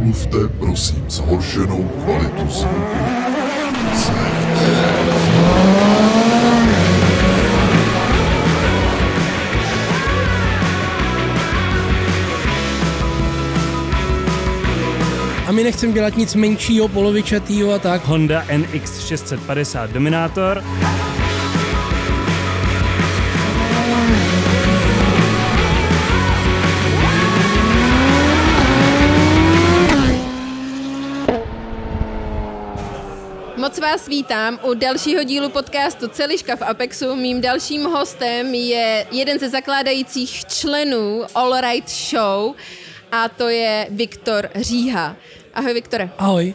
omluvte prosím zhoršenou kvalitu zvuku. A my nechceme dělat nic menšího, polovičatýho a tak. Honda NX 650 Dominator. Moc vás vítám u dalšího dílu podcastu Celiška v Apexu. Mým dalším hostem je jeden ze zakládajících členů All Right Show a to je Viktor Říha. Ahoj Viktore. Ahoj.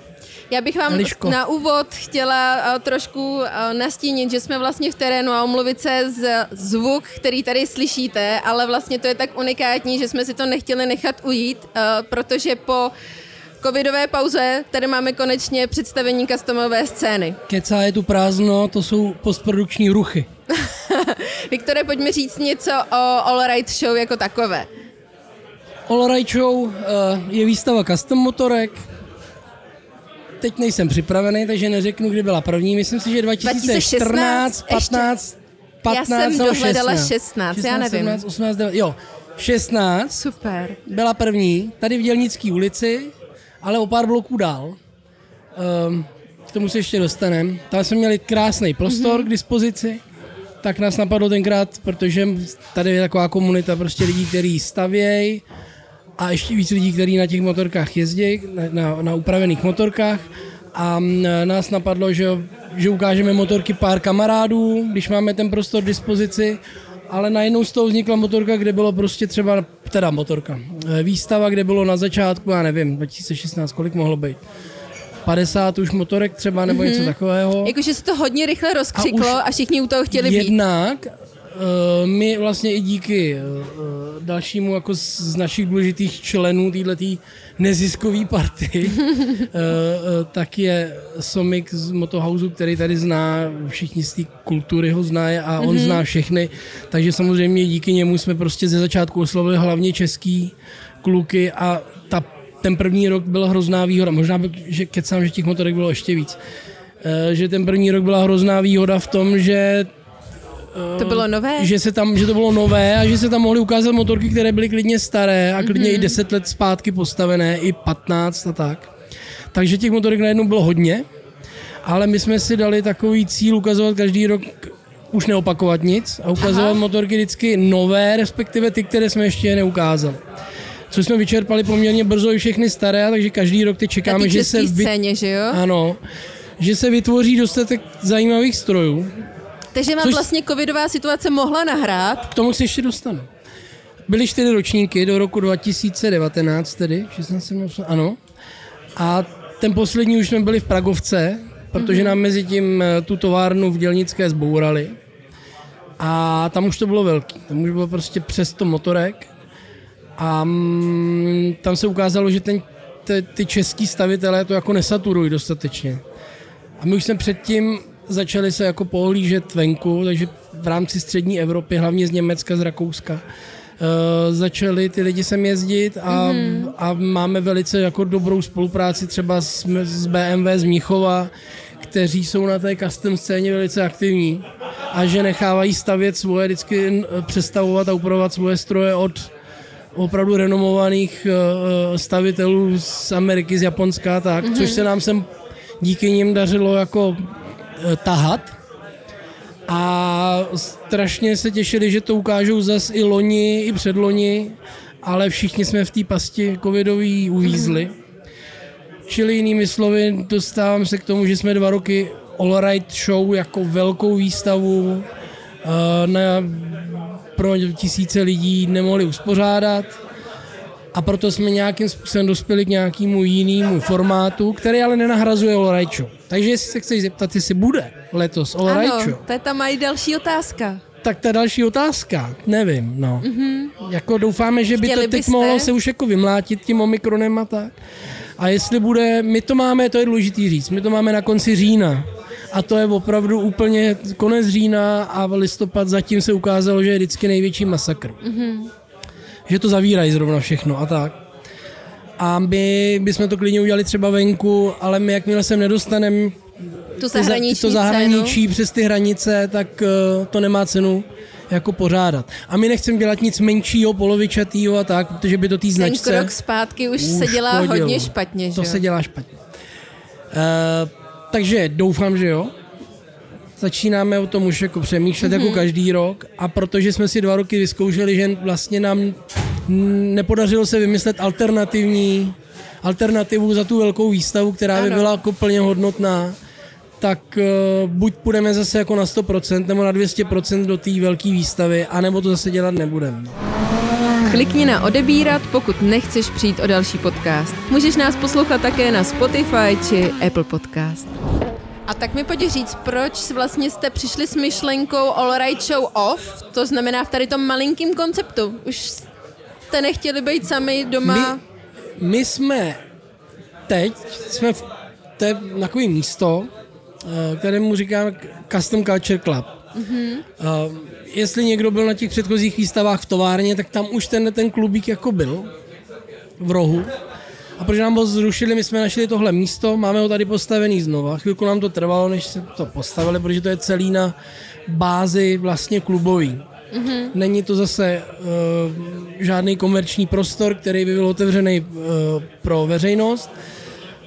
Já bych vám Eliško. na úvod chtěla uh, trošku uh, nastínit, že jsme vlastně v terénu a omluvit se z zvuk, který tady slyšíte, ale vlastně to je tak unikátní, že jsme si to nechtěli nechat ujít, uh, protože po covidové pauze tady máme konečně představení customové scény. Kecá je tu prázdno, to jsou postprodukční ruchy. Viktore, pojďme říct něco o All Right Show jako takové. All Right Show eh, je výstava custom motorek. Teď nejsem připravený, takže neřeknu, kdy byla první. Myslím si, že 2014, 15, 15 Já jsem dohledala 16. 16, já nevím. 17, 18, 19, jo. 16 Super. byla první, tady v Dělnické ulici, ale o pár bloků dál. Um, k tomu se ještě dostaneme. Tam jsme měli krásný prostor mm-hmm. k dispozici, tak nás napadlo tenkrát, protože tady je taková komunita prostě lidí, kteří stavějí a ještě víc lidí, kteří na těch motorkách jezdí, na, na, na upravených motorkách a mm, nás napadlo, že, že ukážeme motorky pár kamarádů, když máme ten prostor k dispozici, ale najednou z toho vznikla motorka, kde bylo prostě třeba, teda motorka, eh, výstava, kde bylo na začátku, já nevím, 2016, kolik mohlo být? 50 už motorek třeba, nebo mm-hmm. něco takového. Jakože se to hodně rychle rozkřiklo A a, všichni u toho chtěli být. Jednak uh, my vlastně i díky uh, dalšímu jako z, z našich důležitých členů této neziskové party, uh, uh, tak je Somik z Motohouseu, který tady zná, všichni z té kultury ho znají a on mm-hmm. zná všechny, takže samozřejmě díky němu jsme prostě ze začátku oslovili hlavně český kluky a ta, ten první rok byl hrozná výhoda, možná by, že kecám, že těch motorek bylo ještě víc, uh, že ten první rok byla hrozná výhoda v tom, že To bylo nové? že, se tam, že to bylo nové a že se tam mohly ukázat motorky, které byly klidně staré a klidně mm-hmm. i 10 let zpátky postavené, i 15 a tak. Takže těch motorek najednou bylo hodně, ale my jsme si dali takový cíl ukazovat každý rok už neopakovat nic a ukazovat Aha. motorky vždycky nové, respektive ty, které jsme ještě neukázali. Což jsme vyčerpali poměrně brzo i všechny staré, takže každý rok ty čekáme, že se, vy... scéně, že jo? ano, že se vytvoří dostatek zajímavých strojů, Takže vám což- vlastně covidová situace mohla nahrát. K tomu se ještě dostanu. Byly čtyři ročníky do roku 2019 tedy, 16, 17, ano. A ten poslední už jsme byli v Pragovce, protože nám mezi tím eh, tu továrnu v Dělnické zbourali. A tam už to bylo velký. Tam už bylo prostě přes 100 motorek. A mm, tam se ukázalo, že ten, ty, ty český stavitelé to jako nesaturují dostatečně. A my už jsme předtím začali se jako pohlížet venku, takže v rámci střední Evropy, hlavně z Německa, z Rakouska, uh, začali ty lidi sem jezdit a, mm-hmm. a máme velice jako dobrou spolupráci třeba s, s BMW z Mnichova, kteří jsou na té custom scéně velice aktivní a že nechávají stavět svoje, vždycky eh, přestavovat a upravovat svoje stroje od opravdu renomovaných eh, stavitelů z Ameriky, z Japonska tak, mm-hmm. což se nám sem díky nim dařilo jako eh, tahat. A strašně se těšili, že to ukážou zas i loni, i předloni, ale všichni jsme v té pasti covidový uvízli. Čili jinými slovy, dostávám se k tomu, že jsme dva roky All Right Show jako velkou výstavu eh, na, pro tisíce lidí nemohli uspořádat a proto jsme nějakým způsobem dospěli k nějakému jinému formátu, který ale nenahrazuje Show. Takže jestli se chceš zeptat, jestli bude letos Show, Ano, to je tam mají další otázka. tak ta další otázka, nevím, no. Mm-hmm. Jako doufáme, že by Chtěli to teď byste? mohlo se už jako vymlátit tím omikronem a tak. A jestli bude, my to máme, to je důležitý říct, my to máme na konci října. A to je opravdu úplně konec října a listopad zatím se ukázalo, že je vždycky největší masakr. Mm-hmm. Že to zavírají zrovna všechno a tak. A my bychom to klidně udělali třeba venku, ale my jakmile sem nedostaneme Tu ty za- zahraniční to cenu. zahraničí přes ty hranice, tak uh, to nemá cenu jako pořádat. A my nechceme dělat nic menšího, polovičatýho a tak, protože by to té Ten značce krok zpátky už se dělá uškodilo. hodně špatně, že To se dělá špatně. Uh, takže doufám, že jo. Začínáme o tom už jako přemýšlet mm-hmm. jako každý rok a protože jsme si dva roky vyzkoušeli, že vlastně nám nepodařilo se vymyslet alternativní alternativu za tu velkou výstavu, která by Ano. byla jako plně hodnotná, tak uh, buď půjdeme zase jako na 100% nebo na 200% do té velké výstavy, anebo to zase dělat nebudeme. Klikni na odebírat, pokud nechceš přijít o další podcast. Můžeš nás poslouchat také na Spotify či Apple Podcast. A tak mi pojď říct, proč vlastně jste přišli s myšlenkou All Right Show Off, to znamená v tady tom malinkým konceptu. Už jste nechtěli být sami doma. My, my jsme teď, jsme v, to je takový místo, eh, kterému říkáme Custom Culture Club. Mm-hmm. Uh, jestli někdo byl na těch předchozích výstavách v továrně, tak tam už ten, ten klubík jako byl v rohu. A protože nám ho zrušili, my jsme našli tohle místo, máme ho tady postavený znova. Chvilku nám to trvalo, než se to postavili, protože to je celý na bázi vlastně klubový. Mm-hmm. Není to zase uh, žádný komerční prostor, který by byl otevřený uh, pro veřejnost,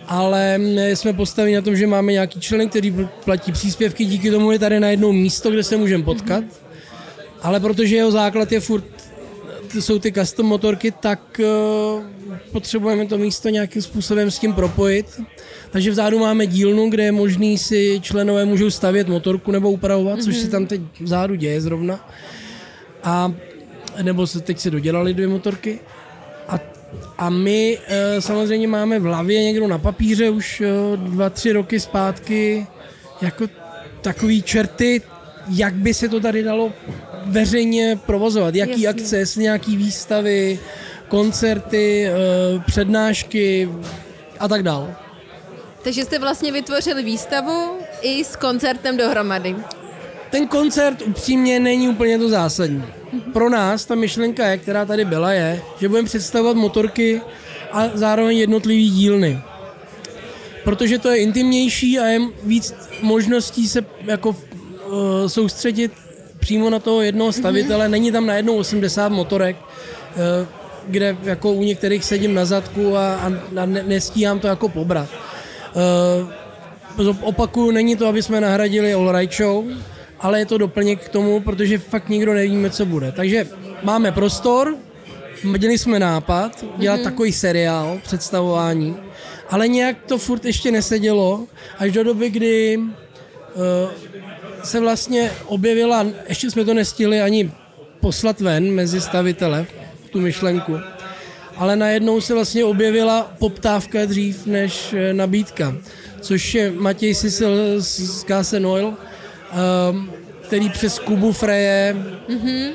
ale jsme postaveni na tom, že máme nějaký členy, který platí příspěvky, díky tomu je tady najednou místo, kde se můžeme potkat. Mm-hmm. Ale protože jeho základ je furt jsou ty custom motorky, tak uh, potřebujeme to místo nějakým způsobem s tím propojit. Takže vzadu máme dílnu, kde je možný si členové můžou stavět motorku nebo upravovat, mm-hmm. což se tam teď vzadu děje zrovna. A nebo se teď se dodělali dvě motorky. A, a my uh, samozřejmě máme v hlavě někdo na papíře už uh, dva, tři roky zpátky jako takový čerty, jak by se to tady dalo veřejně provozovat, jaký Jasně. akce, jestli nějaký výstavy, koncerty, eh, přednášky a tak dále. Takže jste vlastně vytvořili výstavu i s koncertem dohromady. Ten koncert upřímně není úplně to zásadní. Pro nás ta myšlenka je, která tady byla, je, že budeme představovat motorky a zároveň jednotlivý dílny. Protože to je intimnější a je víc možností se jako soustředit přímo na toho jednoho stavitele. Mm-hmm. Není tam najednou 80 motorek, uh, kde jako u některých sedím na zadku a, a, a ne, nestíhám to jako pobrat. Uh, opakuju, není to, aby jsme nahradili All Right Show, ale je to doplněk k tomu, protože fakt nikdo nevíme, co bude. Takže máme prostor, měli jsme nápad dělat mm-hmm. takový seriál, představování, ale nějak to furt ještě nesedělo, až do doby, kdy uh, se vlastně objevila, ještě jsme to nestihli ani poslat ven mezi stavitele, tu myšlenku, ale najednou se vlastně objevila poptávka dřív než eh, nabídka, což je Matěj Sisel z Casen Oil, um, který přes Kubu Freje, mm-hmm.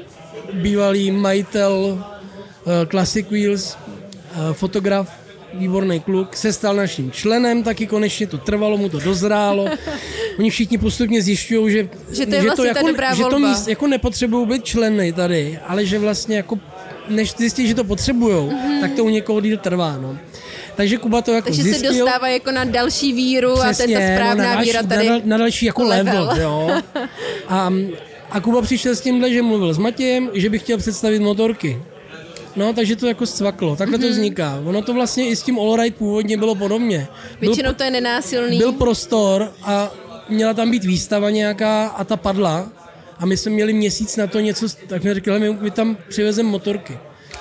bývalý majitel uh, Classic Wheels, uh, fotograf, výborný kluk, se stal naším členem, taky konečně to trvalo, mu to dozrálo. Oni všichni postupně zjišťují, že, Že to je vlastně ta jako, dobrá že to míst, jako nepotřebují být členy tady, ale že vlastně jako než zjistí, že to potřebujou, mm-hmm. tak to u někoho díl trvá. No. Takže Kuba to jako Takže zjistil. se dostává jako na další víru a to je ta správná no, na další, víra tady. Na, na další jako level, level. jo. A, a Kuba přišel s tímhle, že mluvil s Matějem, že by chtěl představit motorky. No, takže to jako scvaklo, takhle Mhm. to vzniká. Ono to vlastně i s tím All Right původně bylo podobně. Byl, Většinou to je nenásilný. byl prostor a měla tam být výstava nějaká a ta padla a my jsme měli měsíc na to něco, tak jsme řekli, my, my tam přivezeme motorky.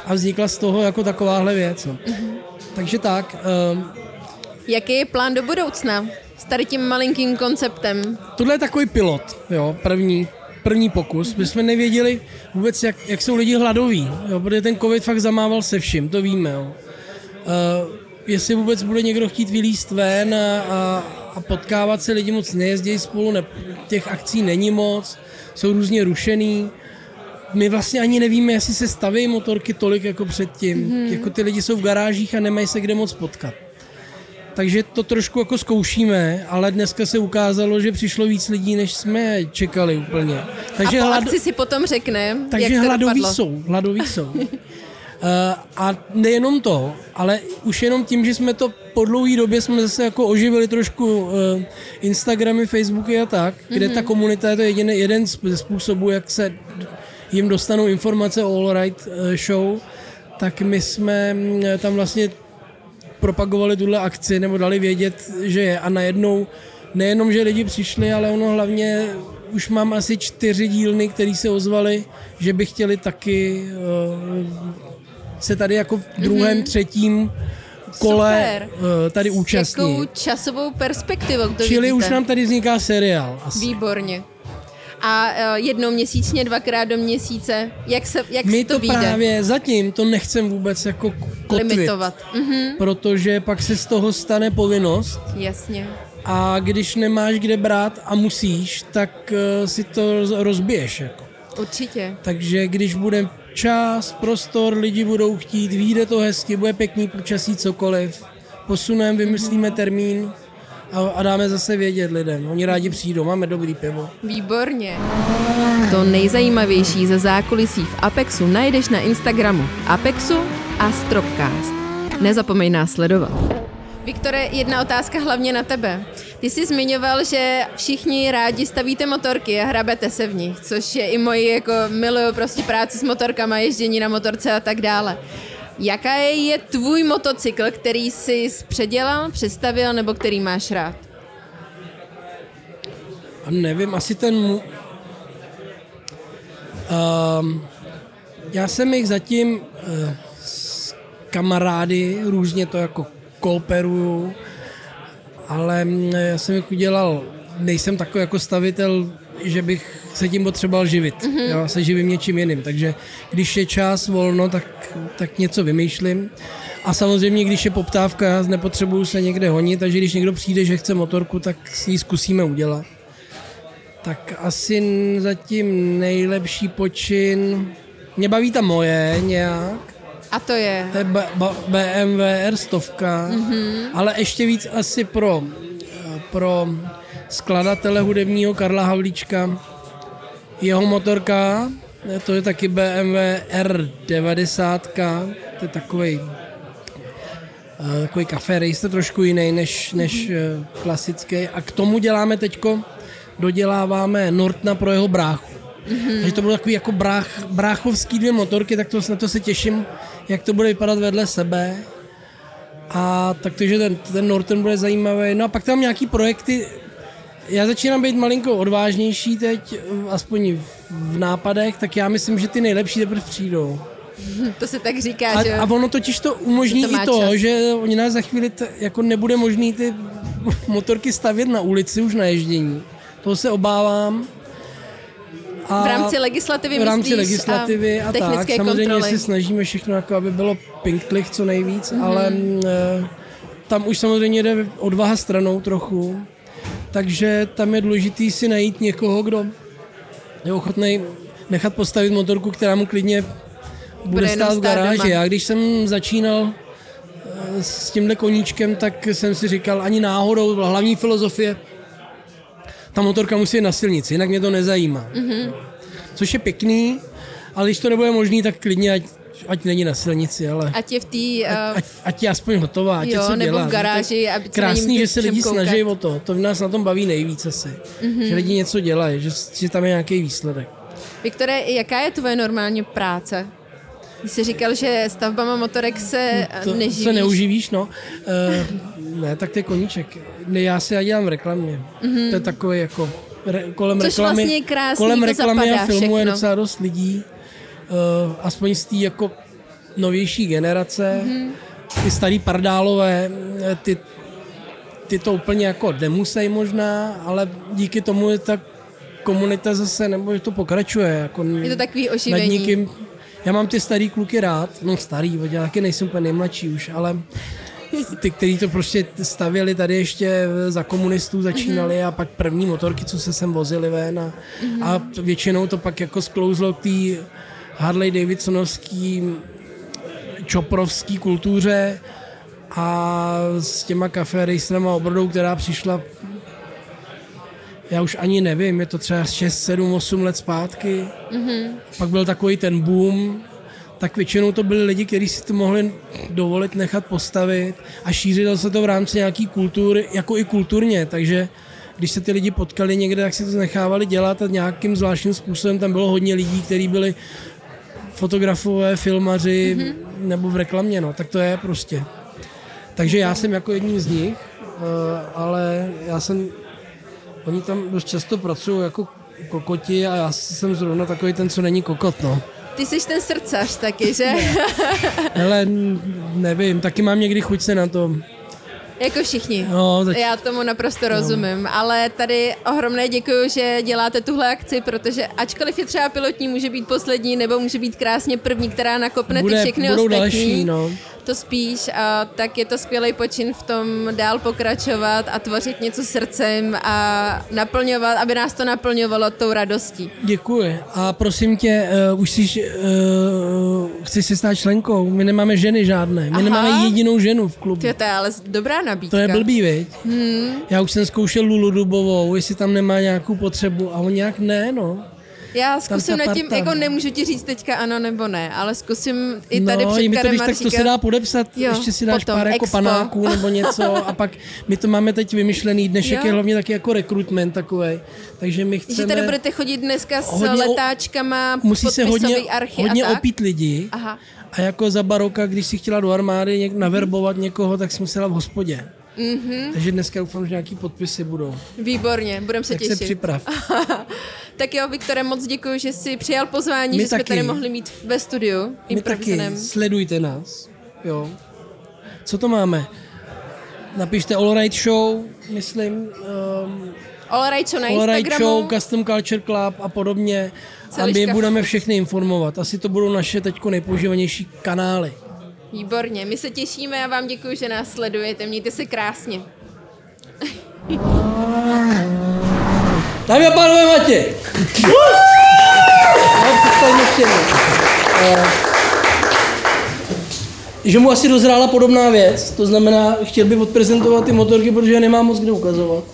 A vznikla z toho jako takováhle věc. No. Takže tak, um, Jaký je plán do budoucna s tady tím malinkým konceptem? Tohle je takový pilot, jo, první, první pokus. My jsme nevěděli vůbec, jak, jak jsou lidi hladoví, jo, protože ten covid fakt zamával se vším, to víme. Jo. Uh, jestli vůbec bude někdo chtít vylíst ven a, a, a potkávat se, lidi moc nejezdí spolu, ne, těch akcí není moc, jsou různě rušený. My vlastně ani nevíme, jestli se staví motorky tolik jako předtím. Mm-hmm. Jako ty lidi jsou v garážích a nemají se kde moc potkat. Takže to trošku jako zkoušíme, ale dneska se ukázalo, že přišlo víc lidí, než jsme čekali úplně. Takže, a po hlad, akci si potom řekne, takže jak to hladoví dopadlo. jsou, hladoví jsou. Eh, A nejenom to, ale už jenom tím, že jsme to po dlouhé době jsme zase jako oživili trošku eh, Instagramy, Facebooky a tak, kde ta komunita je to jediný, jeden z- ze způsobů, jak se jim dostanou informace o All Right eh, show, tak my jsme mm, tam vlastně propagovali tuhle akci nebo dali vědět, že je a najednou nejenom, že lidi přišli, ale ono hlavně už mám asi čtyři dílny, který se ozvali, že by chtěli taky uh, se tady jako v druhém, mm-hmm. třetím kole Super. uh, tady S jakou časovou perspektivou to Čili vidíte? už nám tady vzniká seriál. Asi. Výborně. A uh, jednou měsíčně, dvakrát do měsíce, jak se, jak My to, to vyjde? právě zatím to nechcem vůbec jako kotvit, Limitovat. Mhm, protože pak se z toho stane povinnost jasně. a když nemáš kde brát a musíš, tak uh, si to roz- rozbiješ. Jako. Určitě. Takže když bude čas, prostor, lidi budou chtít, vyjde to hezky, bude pěkný počasí, cokoliv, posuneme, vymyslíme termín a, a dáme zase vědět lidem. Oni rádi přijdou, máme dobrý pivo. Výborně. To nejzajímavější ze zákulisí v Apexu najdeš na Instagramu Apexu a Stropcast. Nezapomeň nás sledovat. Viktore, jedna otázka hlavně na tebe. Ty jsi zmiňoval, že všichni rádi stavíte motorky a hrabete se v nich, což je i moji, jako miluju prostě práci s motorkama, ježdění na motorce a tak dále. Jaká je, je tvůj motocykl, který jsi předělal, přestavil nebo který máš rád? A nevím, asi ten... Um, já jsem jich zatím uh, s kamarády, různě to jako kooperuju, ale mm, já jsem jich udělal, nejsem takový jako stavitel, že bych se tím potřeboval živit. Mm-hmm. Já se živím něčím jiným, takže když je čas volno, tak, tak něco vymýšlím. A samozřejmě, když je poptávka, já nepotřebuju se někde honit, takže když někdo přijde, že chce motorku, tak si ji zkusíme udělat. Tak asi zatím nejlepší počin. Mě baví ta moje nějak. A to je... To je B- B- BMW R100, mm-hmm. ale ještě víc asi pro, pro skladatele hudebního Karla Havlíčka. Jeho motorka, eh, to je taky BMW R90, to je takový takový café racer trošku jiný než, než eh, klasický. A k tomu děláme teďko, doděláváme Nortna pro jeho bráchu. Mm-hmm. Takže to budou takový jako brách, bráchovský dvě motorky, tak to, na to se těším, jak to bude vypadat vedle sebe. A tak takže ten, ten Norton bude zajímavý. No a pak tam nějaký projekty, já začínám být malinko odvážnější teď, aspoň v, nápadech, tak já myslím, že ty nejlepší teprve přijdou. To se tak říká, že... A, a ono totiž to umožní to i to, čas. že oni nás za chvíli t- jako nebude možný ty motorky stavět na ulici už na ježdění. Toho se obávám. A v rámci legislativy v rámci legislativy a, a tak. Samozřejmě kontroly. si snažíme všechno, jako aby bylo pinktlich co nejvíc, Mhm. mm-hmm. ale e, tam už samozřejmě jde odvaha stranou trochu. Takže tam je důležitý si najít někoho, kdo je ochotný nechat postavit motorku, která mu klidně bude, stát v garáži. doma. Já když jsem začínal eh, s tímhle koníčkem, tak jsem si říkal, ani náhodou, byla hlavní filozofie, ta motorka musí jít na silnici, jinak mě to nezajímá. Mhm. Mm-hmm. Což je pěkný, ale když to nebude možný, tak klidně, ať, ať není na silnici, ale Ať je v té... Uh, ať, ať je aspoň hotová, ať je jo, co nebo dělá. v garáži, je aby Krásný, že se lidi koukat. Snaží o to. To nás na tom baví nejvíc asi. Mm-hmm. Že lidi něco dělají, že, že tam je nějaký výsledek. Viktore, jaká je tvoje normálně práce? Ty jsi říkal, že stavbama motorek se To to neživíš. se neuživíš, no. Uh, ne, tak to je koníček. Ne, já si já dělám v reklamě. Mm-hmm. To je takový jako re, kolem Což reklamy, vlastně je krásný, kolem reklamy a filmu je všechno. docela dost lidí. Uh, aspoň z té jako novější generace. Mm-hmm. Ty starý pardálové, eh, ty, ty to úplně jako nemusej možná, ale díky tomu je ta komunita zase, nebo že to pokračuje. Jako Je to takový nad oživení. nikým. Já mám ty starý kluky rád, no starý, já taky nejsem úplně nejmladší už, ale ty, kteří to prostě stavěli tady ještě za komunistů začínali mm-hmm. a pak první motorky, co se sem vozili ven a, mm-hmm. a většinou to pak jako sklouzlo k té Harley Davidsonovský čoprovský kultuře a s těma kafe racerama obrodou, která přišla já už ani nevím, je to třeba 6, 7, 8 let zpátky. Mm-hmm. Pak byl takový ten boom, tak většinou to byli lidi, kteří si to mohli dovolit nechat postavit a šířilo se to v rámci nějaký kultury, jako i kulturně, takže když se ty lidi potkali někde, tak si to nechávali dělat a nějakým zvláštním způsobem tam bylo hodně lidí, kteří byli fotografové, filmaři mm-hmm. nebo v reklamě, no, tak to je prostě. Takže já jsem jako jedním z nich, eh, ale já jsem, oni tam dost často pracují jako kokoti a já jsem zrovna takový ten, co není kokot, no. Ty jsi ten srdcař taky, že? Hele, nevím, taky mám někdy chuť se na to jako všichni. No, tak... Já tomu naprosto rozumím, no. ale tady ohromné děkuji, že děláte tuhle akci, protože ačkoliv je třeba pilotní, může být poslední nebo může být krásně první, která nakopne Bude, ty všechny budou ostatní. Další, no to spíš, a tak je to skvělý počin v tom dál pokračovat a tvořit něco srdcem a naplňovat, aby nás to naplňovalo tou radostí. Děkuji. A prosím tě, uh, už jsi, uh, chci si stát členkou. My nemáme ženy žádné. My Aha. nemáme jedinou ženu v klubu. To je ale dobrá nabídka. To je blbý, viď? Hmm. Já už jsem zkoušel Lulu Dubovou, jestli tam nemá nějakou potřebu a on nějak ne, no. Já zkusím nad tím, jako nemůžu ti říct teďka ano nebo ne, ale zkusím i tady no, před mi to, když tak to se dá podepsat, jo, ještě si dáš potom, pár jako panáků nebo něco a pak my to máme teď vymyšlený, dnešek jo. je hlavně taky jako rekrutment takový. Takže my chceme... Že tady budete chodit dneska s hodně letáčkama, musí se hodně, hodně opít lidi Aha. a jako za baroka, když si chtěla do armády něk, naverbovat někoho, tak si musela v hospodě. Mm-hmm. Takže dneska doufám, že nějaký podpisy budou. Výborně, budeme se tak těšit. se připrav. tak jo, Viktore, moc děkuji, že jsi přijal pozvání, My že taky. jsme tady mohli mít ve studiu. My taky, sledujte nás. Jo. Co to máme? Napište All Right Show, myslím. Um, All Right Show na All Instagramu. Right Show, Custom Culture Club a podobně. Celiška. A my budeme všechny informovat. Asi to budou naše teď nejpoužívanější kanály. Výborně, my se těšíme a vám děkuji, že nás sledujete. Mějte se krásně. Dámy a pánové, Matěj! Že mu asi dozrála podobná věc, to znamená, chtěl by odprezentovat ty motorky, protože nemá moc kde ukazovat.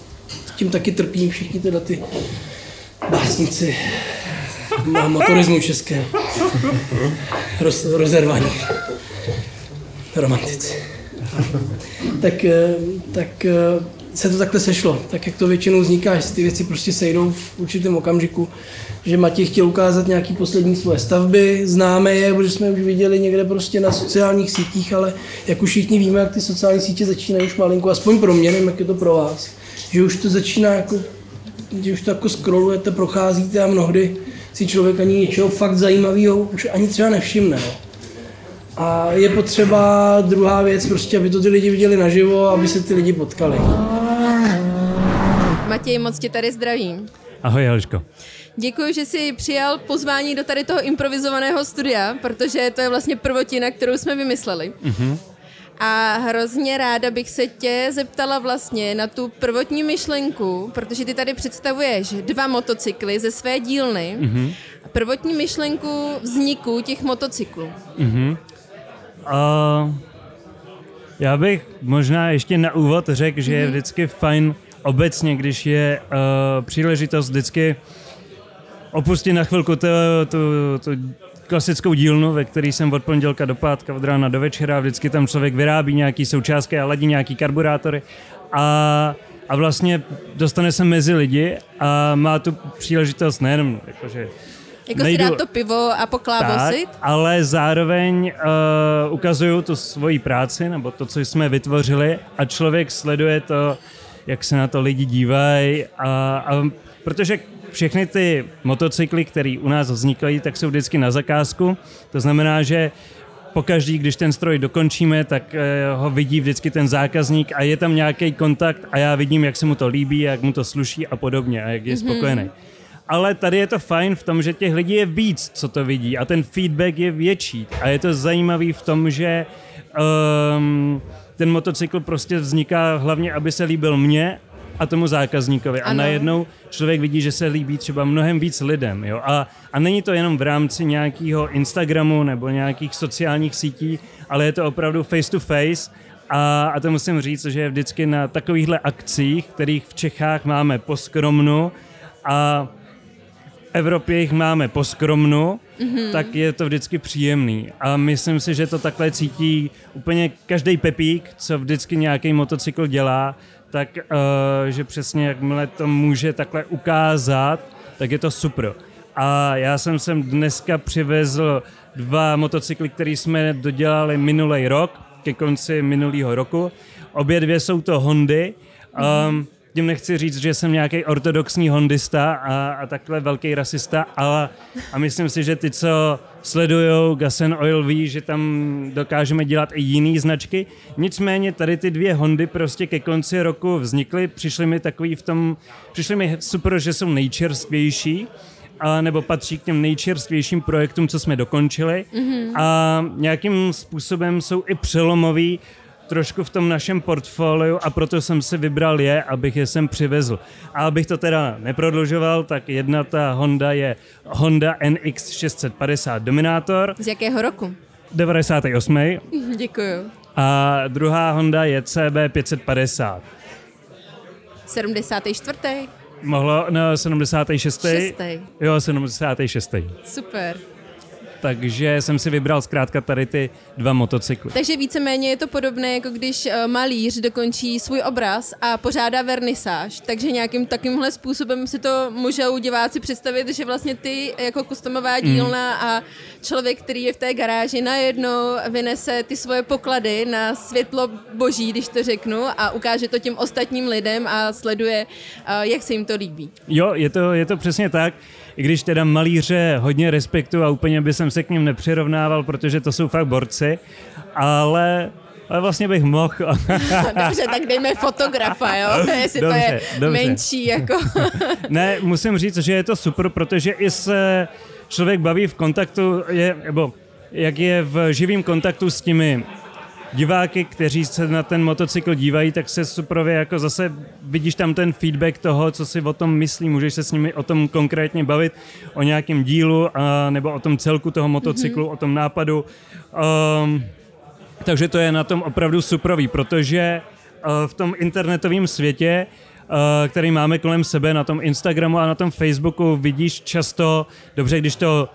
Tím taky trpí všichni teda ty básnici na motorismu české. Roz, rozervaní romantici. tak, eh, tak eh, se to takhle sešlo, tak jak to většinou vzniká, že ty věci prostě sejdou v určitém okamžiku, že Matěj chtěl ukázat nějaký poslední svoje stavby, známe je, protože jsme už viděli někde prostě na sociálních sítích, ale jak už všichni víme, jak ty sociální sítě začínají už malinko, aspoň pro mě, nevím, jak je to pro vás, že už to začíná jako, že už to jako scrollujete, procházíte a mnohdy si člověk ani něčeho fakt zajímavého už ani třeba nevšimne. No. A je potřeba druhá věc, prostě, aby to ty lidi viděli naživo, aby se ty lidi potkali. Matěj, moc tě tady zdravím. Ahoj, Eliško. Děkuji, že jsi přijal pozvání do tady toho improvizovaného studia, protože to je vlastně prvotina, kterou jsme vymysleli. Mm-hmm. A hrozně ráda bych se tě zeptala vlastně na tu prvotní myšlenku, protože ty tady představuješ dva motocykly ze své dílny. Mm-hmm. Prvotní myšlenku vzniku těch motocyklů. Mm-hmm. Uh, já bych možná ještě na úvod řekl, že je mhm. vždycky fajn obecně, když je uh, příležitost vždycky opustit na chvilku tu, tu, tu klasickou dílnu, ve který jsem od pondělka do pátka, od rána do večera, vždycky tam člověk vyrábí nějaký součástky a ladí nějaký karburátory a, a vlastně dostane se mezi lidi a má tu příležitost nejenom jakože jako nejdu... si dát to pivo a poklábosit? Tak, ale zároveň uh, ukazuju tu svoji práci, nebo to, co jsme vytvořili a člověk sleduje to, jak se na to lidi dívají a, a protože všechny ty motocykly, které u nás vznikají, tak jsou vždycky na zakázku. To znamená, že pokaždý, když ten stroj dokončíme, tak eh, ho vidí vždycky ten zákazník a je tam nějaký kontakt a já vidím, jak se mu to líbí, jak mu to sluší a podobně a jak je mm-hmm. spokojený ale tady je to fajn v tom, že těch lidí je víc, co to vidí a ten feedback je větší. A je to zajímavý v tom, že um, ten motocykl prostě vzniká hlavně, aby se líbil mně a tomu zákazníkovi. Ano. A najednou člověk vidí, že se líbí třeba mnohem víc lidem. Jo? A, a není to jenom v rámci nějakého Instagramu nebo nějakých sociálních sítí, ale je to opravdu face to face. A, a to musím říct, že je vždycky na takovýchhle akcích, kterých v Čechách máme poskromnu a Evropě jich máme poskromnu, mm-hmm. tak je to vždycky příjemný. A myslím si, že to takhle cítí úplně každý pepík, co vždycky nějaký motocykl dělá, tak uh, že přesně jakmile to může takhle ukázat, tak je to super. A já jsem sem dneska přivezl dva motocykly, které jsme dodělali minulý rok, ke konci minulého roku. Obě dvě jsou to Hondy. Um, tím nechci říct, že jsem nějaký ortodoxní hondista a, a takhle velký rasista, ale a myslím si, že ty, co sledují Gas Oil, ví, že tam dokážeme dělat i jiný značky. Nicméně tady ty dvě Hondy prostě ke konci roku vznikly, přišly mi takový v tom, přišly mi super, že jsou nejčerstvější, a nebo patří k těm nejčerstvějším projektům, co jsme dokončili mm-hmm. a nějakým způsobem jsou i přelomový trošku v tom našem portfoliu a proto jsem si vybral je, abych je sem přivezl. A abych to teda neprodlužoval, tak jedna ta Honda je Honda NX 650 Dominator. Z jakého roku? 98. Děkuju. A druhá Honda je CB 550. 74. Mohlo, no, 76. Šestý. Jo, 76. Super takže jsem si vybral zkrátka tady ty dva motocykly. Takže víceméně je to podobné, jako když uh, malíř dokončí svůj obraz a pořádá vernisáž, takže nějakým takýmhle způsobem si to můžou diváci představit, že vlastně ty jako kustomová hmm. dílna mm. a člověk, který je v té garáži, najednou vynese ty svoje poklady na světlo boží, když to řeknu, a ukáže to těm ostatním lidem a sleduje, uh, jak se jim to líbí. Jo, je to, je to přesně tak i když teda malíře hodně respektu a úplně by jsem se k ním nepřirovnával, protože to jsou fakt borci, ale ale vlastně bych mohl. dobře, tak dejme fotografa, jo? Jestli dobře, to je dobře. menší, jako. ne, musím říct, že je to super, protože i se člověk baví v kontaktu, je, nebo jak je v živém kontaktu s těmi diváky, kteří se na ten motocykl dívají, tak se suprově jako zase vidíš tam ten feedback toho, co si o tom myslí, můžeš se s nimi o tom konkrétně bavit, o nějakém dílu a, nebo o tom celku toho motocyklu, mm-hmm. o tom nápadu. Um, takže to je na tom opravdu suprový, protože uh, v tom internetovém světě uh, který máme kolem sebe na tom Instagramu a na tom Facebooku, vidíš často, dobře, když to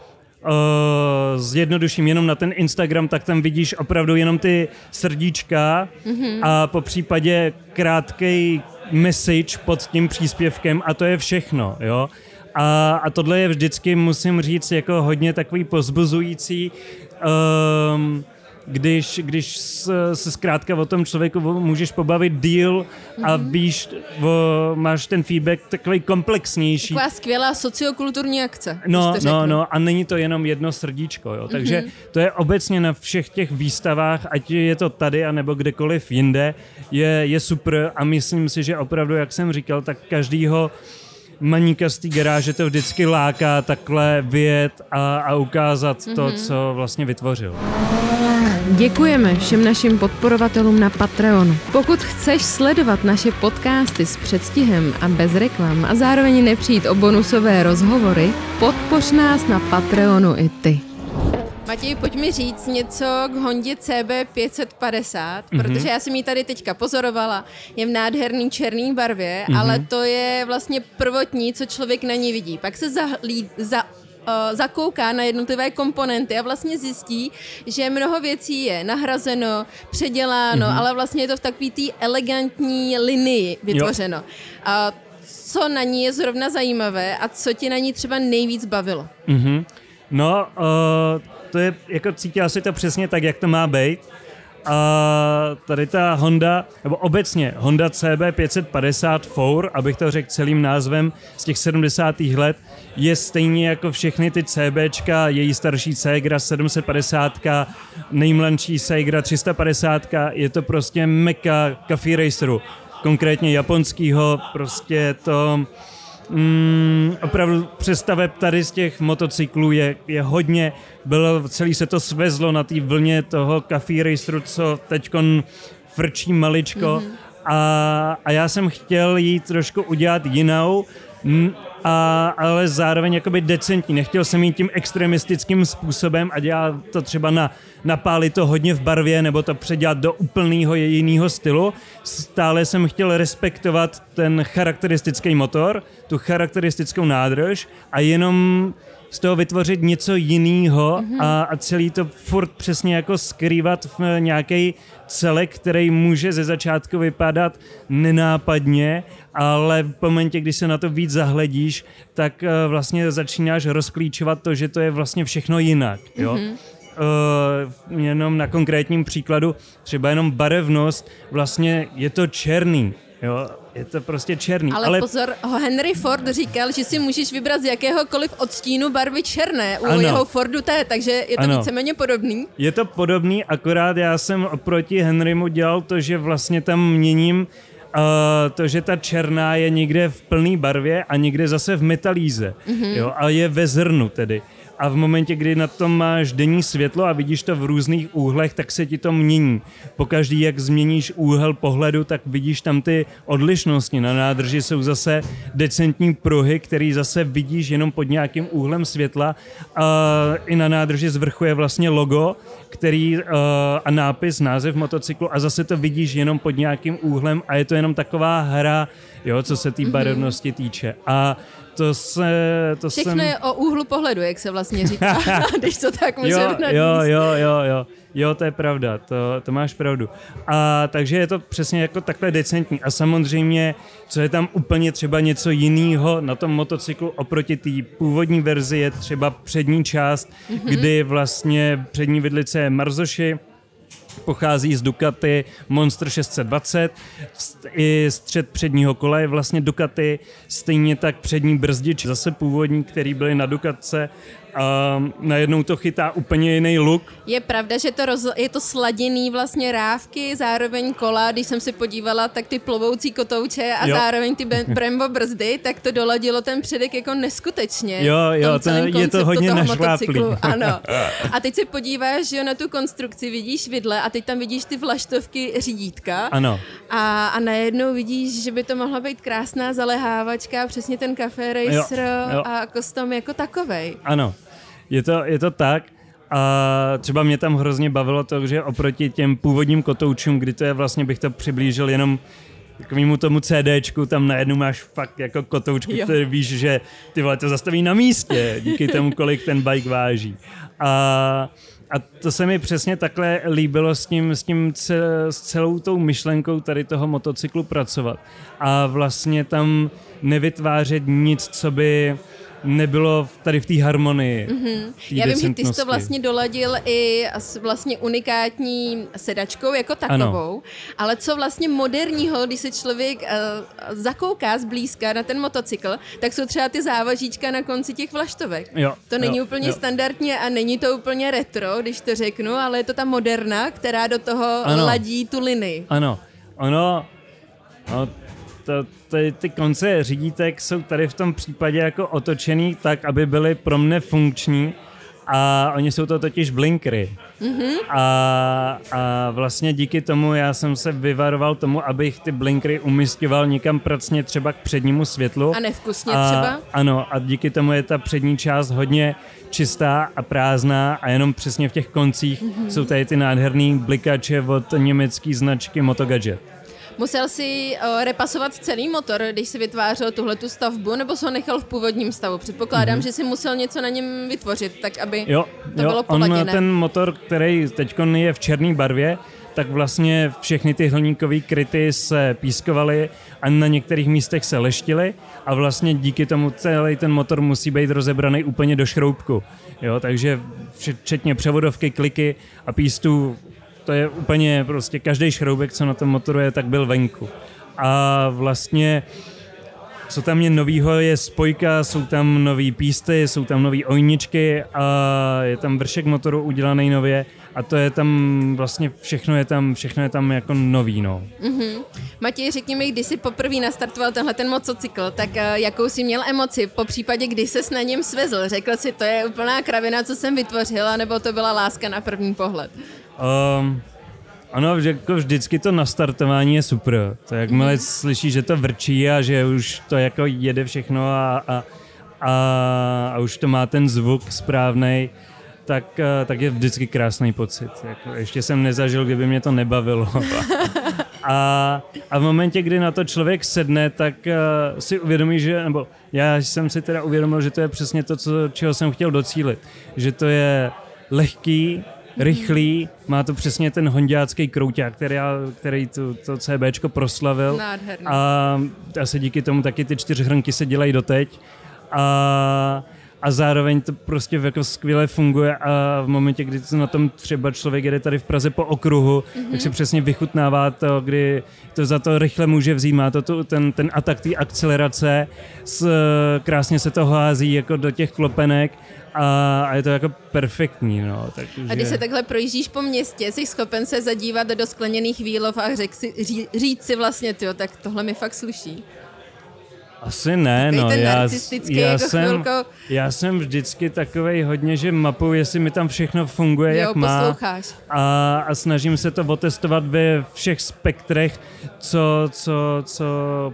uh, zjednoduším jenom na ten Instagram, tak tam vidíš opravdu jenom ty srdíčka mm-hmm. a po případě krátký message pod tím příspěvkem a to je všechno, jo. A, a tohle je vždycky, musím říct, jako hodně takový pozbuzující. Um, když, když se zkrátka o tom člověku můžeš pobavit díl a mm-hmm. víš, o, máš ten feedback takový komplexnější. Taková skvělá sociokulturní akce. No, no, no a není to jenom jedno srdíčko, jo. Takže mm-hmm. to je obecně na všech těch výstavách, ať je to tady, anebo kdekoliv jinde, je, je super a myslím si, že opravdu, jak jsem říkal, tak každýho maníka z té garáže to vždycky láká takhle vyjet a, a ukázat mm-hmm. to, co vlastně vytvořil. Děkujeme všem našim podporovatelům na Patreonu. Pokud chceš sledovat naše podcasty s předstihem a bez reklam a zároveň nepřijít o bonusové rozhovory, podpoř nás na Patreonu i ty. Matěj, pojď mi říct něco k Hondě CB 550, mm-hmm. protože já jsem ji tady teďka pozorovala. Je v nádherný černý barvě, mm-hmm. ale to je vlastně prvotní, co člověk na ní vidí. Pak se zahlí, za, uh, zakouká na jednotlivé komponenty a vlastně zjistí, že mnoho věcí je nahrazeno, předěláno, mm-hmm. ale vlastně je to v takové té elegantní linii vytvořeno. Uh, co na ní je zrovna zajímavé a co ti na ní třeba nejvíc bavilo? Mm-hmm. No, uh, to je, jako cítila si to přesně tak, jak to má být. A tady ta Honda, nebo obecně Honda CB 550 Four, abych to řekl celým názvem z těch 70. let, je stejně jako všechny ty CBčka, její starší Segra 750, nejmladší Segra 350, je to prostě meka Coffee Raceru, konkrétně japonského, prostě to mm, opravdu představeb tady z těch motocyklů je, je hodně, bylo, celý se to svezlo na té vlně toho Coffee Raceru, co teďkon frčí maličko. Mm-hmm. a, a já jsem chtěl jí trošku udělat jinou, a, ale zároveň jakoby decentní. Nechtěl jsem jít tím extremistickým způsobem a dělat to třeba na, napálit to hodně v barvě nebo to předělat do úplného jiného stylu. Stále jsem chtěl respektovat ten charakteristický motor, tu charakteristickou nádrž a jenom z toho vytvořit něco jiného mm-hmm. a, a celý to furt přesně jako skrývat v nějaký celek, který může ze začátku vypadat nenápadně, ale v momentě, kdy se na to víc zahledíš, tak uh, vlastně začínáš rozklíčovat to, že to je vlastně všechno jinak. Jo? Mm-hmm. Uh, jenom na konkrétním příkladu, třeba jenom barevnost, vlastně je to černý, jo, je to prostě černý. Ale, ale pozor, Henry Ford říkal, že si můžeš vybrat z jakéhokoliv odstínu barvy černé u ano. jeho Fordu T, takže je to ano. víceméně podobný. Je to podobný, akorát já jsem oproti Henrymu dělal to, že vlastně tam měním Uh, to, že ta černá je někde v plné barvě a někde zase v metalíze, mm-hmm. jo, a je ve zrnu tedy a v momentě, kdy na tom máš denní světlo a vidíš to v různých úhlech, tak se ti to mění. Pokaždý, jak změníš úhel pohledu, tak vidíš tam ty odlišnosti. Na nádrži jsou zase decentní pruhy, který zase vidíš jenom pod nějakým úhlem světla. A I na nádrži zvrchuje vlastně logo, který uh, a nápis, název motocyklu a zase to vidíš jenom pod nějakým úhlem a je to jenom taková hra, jo, co se té mm-hmm. barevnosti týče. A to se... To Všechno jsem... je o úhlu pohledu, jak se vlastně říká, když to tak můžu jo, jo, jo, jo, jo. Jo, to je pravda, to, to máš pravdu. A takže je to přesně jako takhle decentní. A samozřejmě, co je tam úplně třeba něco jiného na tom motocyklu oproti té původní verzi, je třeba přední část, mm-hmm. kdy vlastně přední vidlice je Marzoši, pochází z Ducati Monster 620, i střed předního kola je vlastně Ducati, stejně tak přední brzdič, zase původní, který byly na Ducatce a najednou to chytá úplně jiný look. Je pravda, že to roz, je to sladěný vlastně rávky, zároveň kola, když jsem se podívala, tak ty plovoucí kotouče a jo. zároveň ty Brembo brzdy, tak to doladilo ten předek jako neskutečně. Jo, jo, to, je to hodně našláplý. Ano. A teď se podíváš jo, na tu konstrukci, vidíš vidle a teď tam vidíš ty vlaštovky řídítka. Ano. A, a najednou vidíš, že by to mohla být krásná zalehávačka, přesně ten Café Racer jo, jo. a kostom jako takovej. Ano je to, je to tak. A třeba mě tam hrozně bavilo to, že oproti těm původním kotoučům, kdy to je vlastně, bych to přiblížil jenom takovému tomu CDčku, tam najednou máš fakt jako kotoučky, který víš, že ty vole to zastaví na místě, díky tomu, kolik ten bike váží. A, a to se mi přesně takhle líbilo s tím, s tím s celou tou myšlenkou tady toho motocyklu pracovat. A vlastně tam nevytvářet nic, co by nebylo tady v té harmonii. Mm-hmm. Já vím, že ty jsi to vlastně doladil i s vlastně unikátní sedačkou jako takovou, ano. ale co vlastně moderního, když se člověk uh, zakouká zblízka na ten motocykl, tak jsou třeba ty závažíčka na konci těch vlaštovek. Jo, to není jo, úplně jo. standardně a není to úplně retro, když to řeknu, ale je to ta moderna, která do toho ano. ladí tu linii. Ano, ono, no, to, ty, ty konce řídítek jsou tady v tom případě jako otočený tak, aby byly pro mne funkční a oni jsou to totiž blinkry. Mm-hmm. A, a vlastně díky tomu já jsem se vyvaroval tomu, abych ty blinkry umistoval někam pracně třeba k přednímu světlu. A nevkusně a, třeba? Ano, a díky tomu je ta přední část hodně čistá a prázdná a jenom přesně v těch koncích mm-hmm. jsou tady ty nádherný blikače od německé značky Motogadget. Musel si uh, repasovat celý motor, když si vytvářel tuhle tu stavbu, nebo se ho nechal v původním stavu? Předpokládám, mm-hmm. že si musel něco na něm vytvořit, tak aby jo, to jo, bylo poladěné. On ten motor, který teď je v černé barvě, tak vlastně všechny ty hliníkové kryty se pískovaly a na některých místech se leštily a vlastně díky tomu celý ten motor musí být rozebraný úplně do šroubku. Jo, takže včetně převodovky, kliky a pístů to je úplně prostě každý šroubek, co na tom motoru je, tak byl venku. A vlastně co tam je novýho, je spojka, jsou tam nový písty, jsou tam nový ojničky a je tam vršek motoru udělaný nově a to je tam vlastně všechno je tam, všechno je tam jako nový, no. Mm-hmm. Matěj, řekni mi, když jsi poprvé nastartoval tenhle ten motocykl, tak uh, jakou jsi měl emoci, po případě, kdy ses na něm svezl? Řekl si, to je úplná kravina, co jsem vytvořila, nebo to byla láska na první pohled? Um, Ano, že jako vždycky to nastartování je super. To jakmile slyší, že to vrčí a že už to jako jede všechno a, a, a, a už to má ten zvuk správný, tak, eh, tak je vždycky krásný pocit. Jako, ještě jsem nezažil, kdyby mě to nebavilo. A, a v momentě, kdy na to člověk sedne, tak uh, si uvědomí, že, nebo já jsem si teda uvědomil, že to je přesně to, co, čeho jsem chtěl docílit. Že to je lehký, rychlý, má to přesně ten hondiácký krouťák, který, který to, to CBčko proslavil. Nádherný. A asi díky tomu taky ty čtyři hrnky se dělají doteď. A, a zároveň to prostě jako skvěle funguje a v momentě, kdy to na tom třeba člověk jede tady v Praze po okruhu, mm-hmm. tak si přesně vychutnává to, kdy to za to rychle může vzít, má to tu, ten, ten atak té akcelerace, s, krásně se to hází jako do těch klopenek a, a je to jako perfektní, no. Takže... A když se takhle projíždíš po městě, jsi schopen se zadívat do skleněných výlov a řek si, ří, říct si vlastně, tyjo, tak tohle mi fakt sluší. Asi ne, Takový no. ten Já, já, jako jsem, chvilko- já jsem vždycky takovej hodně, že mapuju, jestli mi tam všechno funguje, Jo, jak má. posloucháš. A, a snažím se to otestovat ve všech spektrech, co, co, co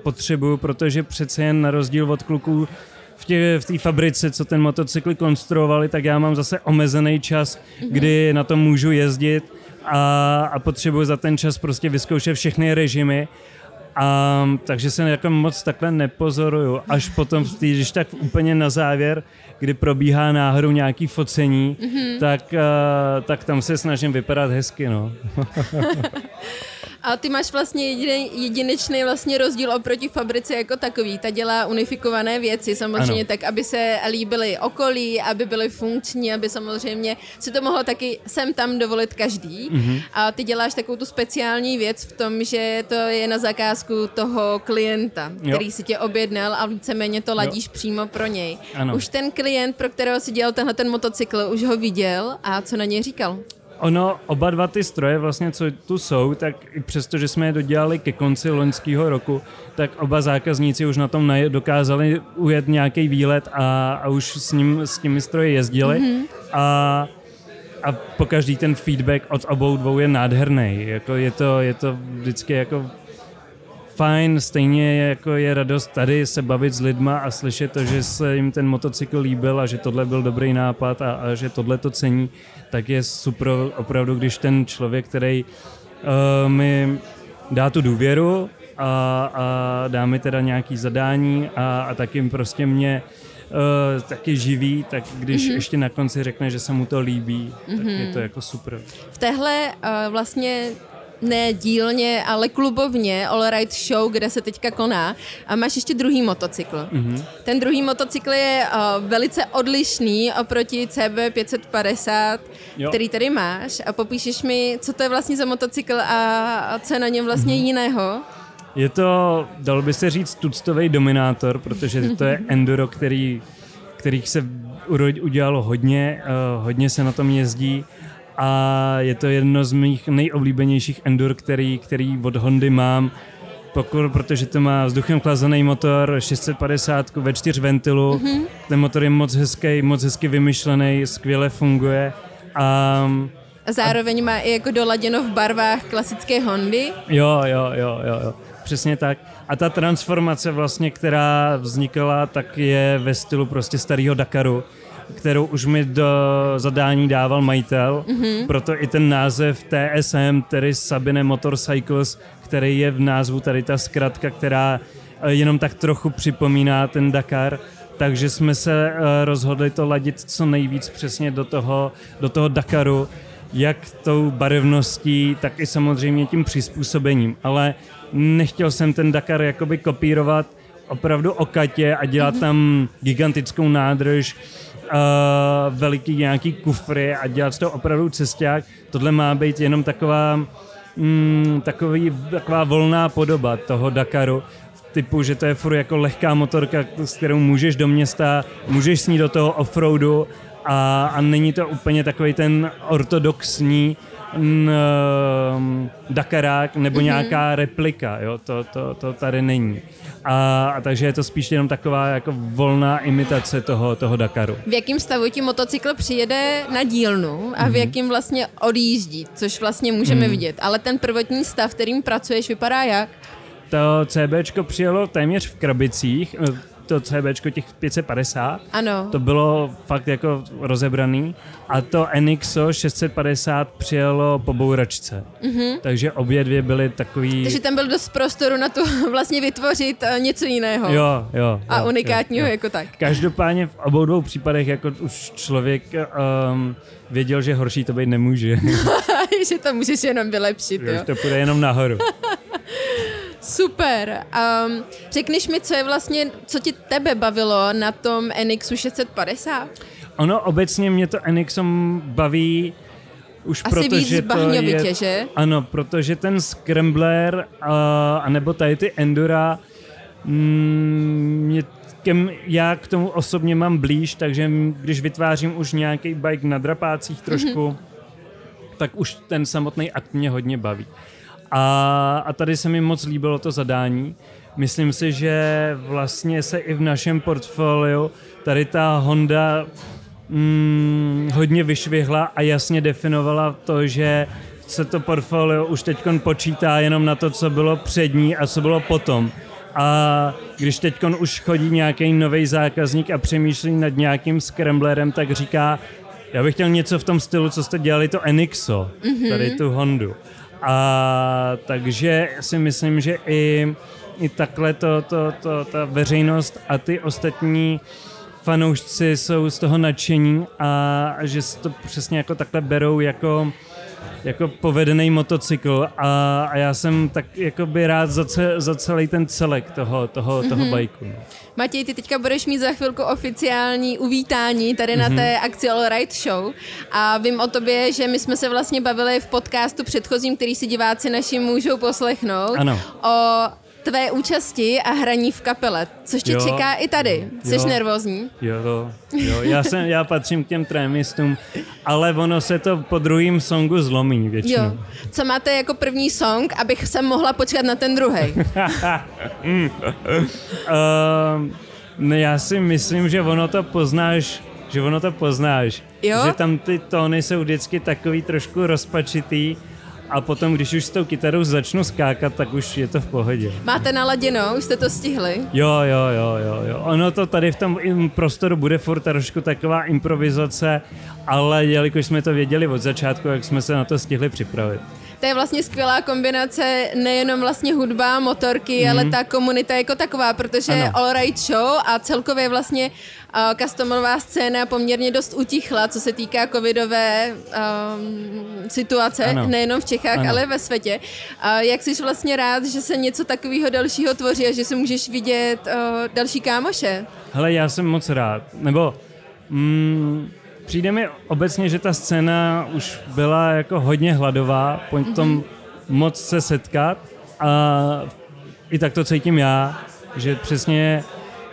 potřebuju, protože přece jen na rozdíl od kluků v té v té fabrice, co ten motocykl konstruovali, tak já mám zase omezený čas, Mhm. kdy na tom můžu jezdit a, a potřebuji za ten čas prostě vyzkoušet všechny režimy. A, takže se jako moc takhle nepozoruju. Až potom, tý, když tak úplně na závěr, kdy probíhá náhodou nějaký focení, mm-hmm. tak, uh, tak tam se snažím vypadat hezky, no. A ty máš vlastně jediný, jedinečný vlastně rozdíl oproti fabrice jako takový. Ta dělá unifikované věci, samozřejmě Ano. tak, aby se líbily okolí, aby byly funkční, aby samozřejmě si to mohlo taky sem tam dovolit každý. Mhm. Mm-hmm. A ty děláš takovou tu speciální věc v tom, že to je na zakázku toho klienta, Jo. který si tě objednal a víceméně to ladíš jo. přímo pro něj. Ano. Už ten klient, pro kterého si dělal tenhle ten motocykl, už ho viděl a co na něj říkal? Ono, oba dva ty stroje vlastně, co tu jsou, tak i přesto, že jsme je dodělali ke konci loňského roku, tak oba zákazníci už na tom dokázali ujet nějaký výlet a, a už s, ním, s těmi stroji jezdili. Mm-hmm. A, a po každý ten feedback od obou dvou je nádherný. Jako je, to, je to vždycky jako fajn, stejně jako je radost tady se bavit s lidma a slyšet to, že se jim ten motocykl líbil a že tohle byl dobrý nápad a, a že tohle to cení, tak je super opravdu, když ten člověk, který uh, mi dá tu důvěru a, a dá mi teda nějaký zadání a, a taky prostě mě uh, taky živí, tak když mm-hmm. ještě na konci řekne, že se mu to líbí, mm-hmm. tak je to jako super. V téhle uh, vlastně ne dílně, ale klubovně All Right Show, kde se teďka koná. A máš ještě druhý motocykl. Mm-hmm. Ten druhý motocykl je uh, velice odlišný oproti CB 550, Jo. který tady máš. A popíšeš mi, co to je vlastně za motocykl a, a co je na něm vlastně mm-hmm. jiného. Je to, dalo by se říct, tuctový dominátor, protože to je enduro, který, kterých se udělalo hodně, uh, hodně se na tom jezdí a je to jedno z mých nejoblíbenějších endur, který, který od Hondy mám, pokud, protože to má vzduchem chlazený motor, 650 ve čtyř ventilu, mm-hmm. ten motor je moc hezký, moc hezky vymyšlený, skvěle funguje a A zároveň má i jako doladěno v barvách klasické Hondy. Jo, jo, jo, jo, jo. Přesně tak. A ta transformace vlastně, která vznikla, tak je ve stylu prostě starého Dakaru, kterou už mi do zadání dával majitel, mm-hmm. proto i ten název TSM, tedy Sabine Motorcycles, který je v názvu tady ta zkratka, která eh, jenom tak trochu připomíná ten Dakar, takže jsme se eh, rozhodli to ladit co nejvíc přesně do toho, do toho Dakaru, jak tou barevností, tak i samozřejmě tím přizpůsobením. Ale nechtěl jsem ten Dakar jakoby kopírovat opravdu okatě a dělat tam gigantickou nádrž, veliký nějaký kufry a dělat z toho opravdu cesták. Tohle má být jenom taková, mm, takový, taková volná podoba toho Dakaru, typu, že to je furt jako lehká motorka, s kterou můžeš do města, můžeš s ní do toho offroadu a, a není to úplně takový ten ortodoxní n, um, Dakarák nebo mm-hmm. nějaká replika, jo, to, to, to tady není. A, a takže je to spíš jenom taková jako volná imitace toho, toho Dakaru. V jakém stavu ti motocykl přijede na dílnu a v jakém vlastně odjíždí, což vlastně můžeme mm. vidět. Ale ten prvotní stav, kterým pracuješ, vypadá jak? To CBčko přijelo téměř v krabicích, to CBčko těch 550. Ano. To bylo fakt jako rozebraný. A to NXO 650 přijelo po bouračce. Mm-hmm. Takže obě dvě byly takový... Takže tam byl dost prostoru na to vlastně vytvořit uh, něco jiného. Jo, jo. A jo, unikátního jo, jo. jako tak. Každopádně v obou dvou případech jako už člověk um, věděl, že horší to být nemůže. že to můžeš jenom vylepšit, jo. už to půjde jenom nahoru. Super. Um, řekneš mi, co je vlastně, co ti tebe bavilo na tom NXu 650? Ono obecně mě to NXom baví už Asi proto, víc že to je, že? Ano, protože ten Scrambler a, a nebo tady ty Endura mm, mě kem, já k tomu osobně mám blíž, takže když vytvářím už nějaký bike na drapácích trošku, mm-hmm. tak už ten samotný akt mě hodně baví. A, a tady se mi moc líbilo to zadání. Myslím si, že vlastně se i v našem portfoliu tady ta Honda mm, hodně vyšvihla a jasně definovala to, že se to portfolio už teď počítá jenom na to, co bylo před ní a co bylo potom. A když teď už chodí nějaký nový zákazník a přemýšlí nad nějakým scramblerem, tak říká, já bych chtěl něco v tom stylu, co jste dělali to Enixo, mm-hmm. tady tu Hondu. A takže si myslím, že i, i takhle to, to, to, ta veřejnost a ty ostatní fanoušci jsou z toho nadšení a, a že to přesně jako takhle berou jako jako povedený motocykl a, a já jsem tak jako by rád za, ce, za celý ten celek toho, toho, toho mm-hmm. bajku. No. Matěj, ty teďka budeš mít za chvilku oficiální uvítání tady mm-hmm. na té akci All Right Show a vím o tobě, že my jsme se vlastně bavili v podcastu předchozím, který si diváci naši můžou poslechnout, Ano. o tvé účasti a hraní v kapele, což tě Jo. čeká i tady. Jsi Jo. nervózní? Jo, jo, já, jsem, já patřím k těm trémistům, ale ono se to po druhém songu zlomí většinou. Jo. Co máte jako první song, abych se mohla počkat na ten druhý? Uh, no já si myslím, že ono to poznáš, že ono to poznáš. Jo? Že tam ty tóny jsou vždycky takový trošku rozpačitý a potom, když už s tou kytarou začnu skákat, tak už je to v pohodě. Máte naladěno? Už jste to stihli? Jo, jo, jo, jo, jo. Ono to tady v tom prostoru bude furt trošku taková improvizace, ale jelikož jsme to věděli od začátku, jak jsme se na to stihli připravit. To je vlastně skvělá kombinace nejenom vlastně hudba, motorky, mm. ale ta komunita jako taková, protože Ano. All Right Show a celkově vlastně customová scéna poměrně dost utichla, co se týká covidové um, situace, Ano. nejenom v Čechách, Ano. ale ve světě. Uh, jak jsi vlastně rád, že se něco takového dalšího tvoří a že si můžeš vidět uh, další kámoše? Hele, já jsem moc rád. Nebo mm, přijde mi obecně, že ta scéna už byla jako hodně hladová, po tom moc se setkat a i tak to cítím já, že přesně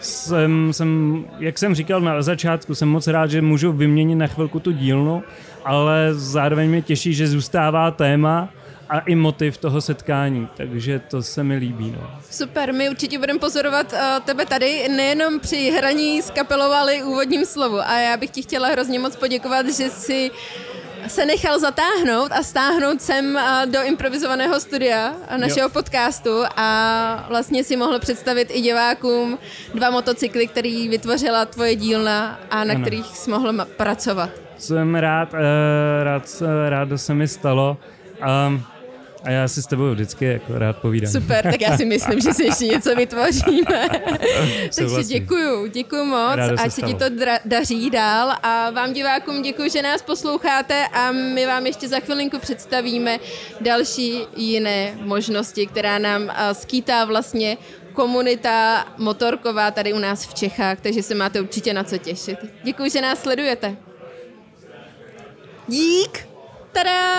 jsem, jsem, jak jsem říkal na začátku, jsem moc rád, že můžu vyměnit na chvilku tu dílnu, ale zároveň mě těší, že zůstává téma a i motiv toho setkání, takže to se mi líbí. No. Super, my určitě budeme pozorovat uh, tebe tady, nejenom při hraní s kapelou, ale i úvodním slovu. A já bych ti chtěla hrozně moc poděkovat, že si se nechal zatáhnout a stáhnout sem do improvizovaného studia našeho Jo. podcastu a vlastně si mohl představit i divákům dva motocykly, který vytvořila tvoje dílna a na Ano. kterých jsi mohl pracovat. Jsem rád, eh, rád, rád se mi stalo a, a já si s tebou vždycky jako rád povídám. Super, tak já si myslím, že si ještě něco vytvoříme. Takže děkuju, děkuju moc, Rádo se ať se ti to dra- daří dál a vám divákům děkuji, že nás posloucháte a my vám ještě za chvilinku představíme další jiné možnosti, která nám a, skýtá vlastně komunita motorková tady u nás v Čechách, takže se máte určitě na co těšit. Děkuji, že nás sledujete. Dík! ったら。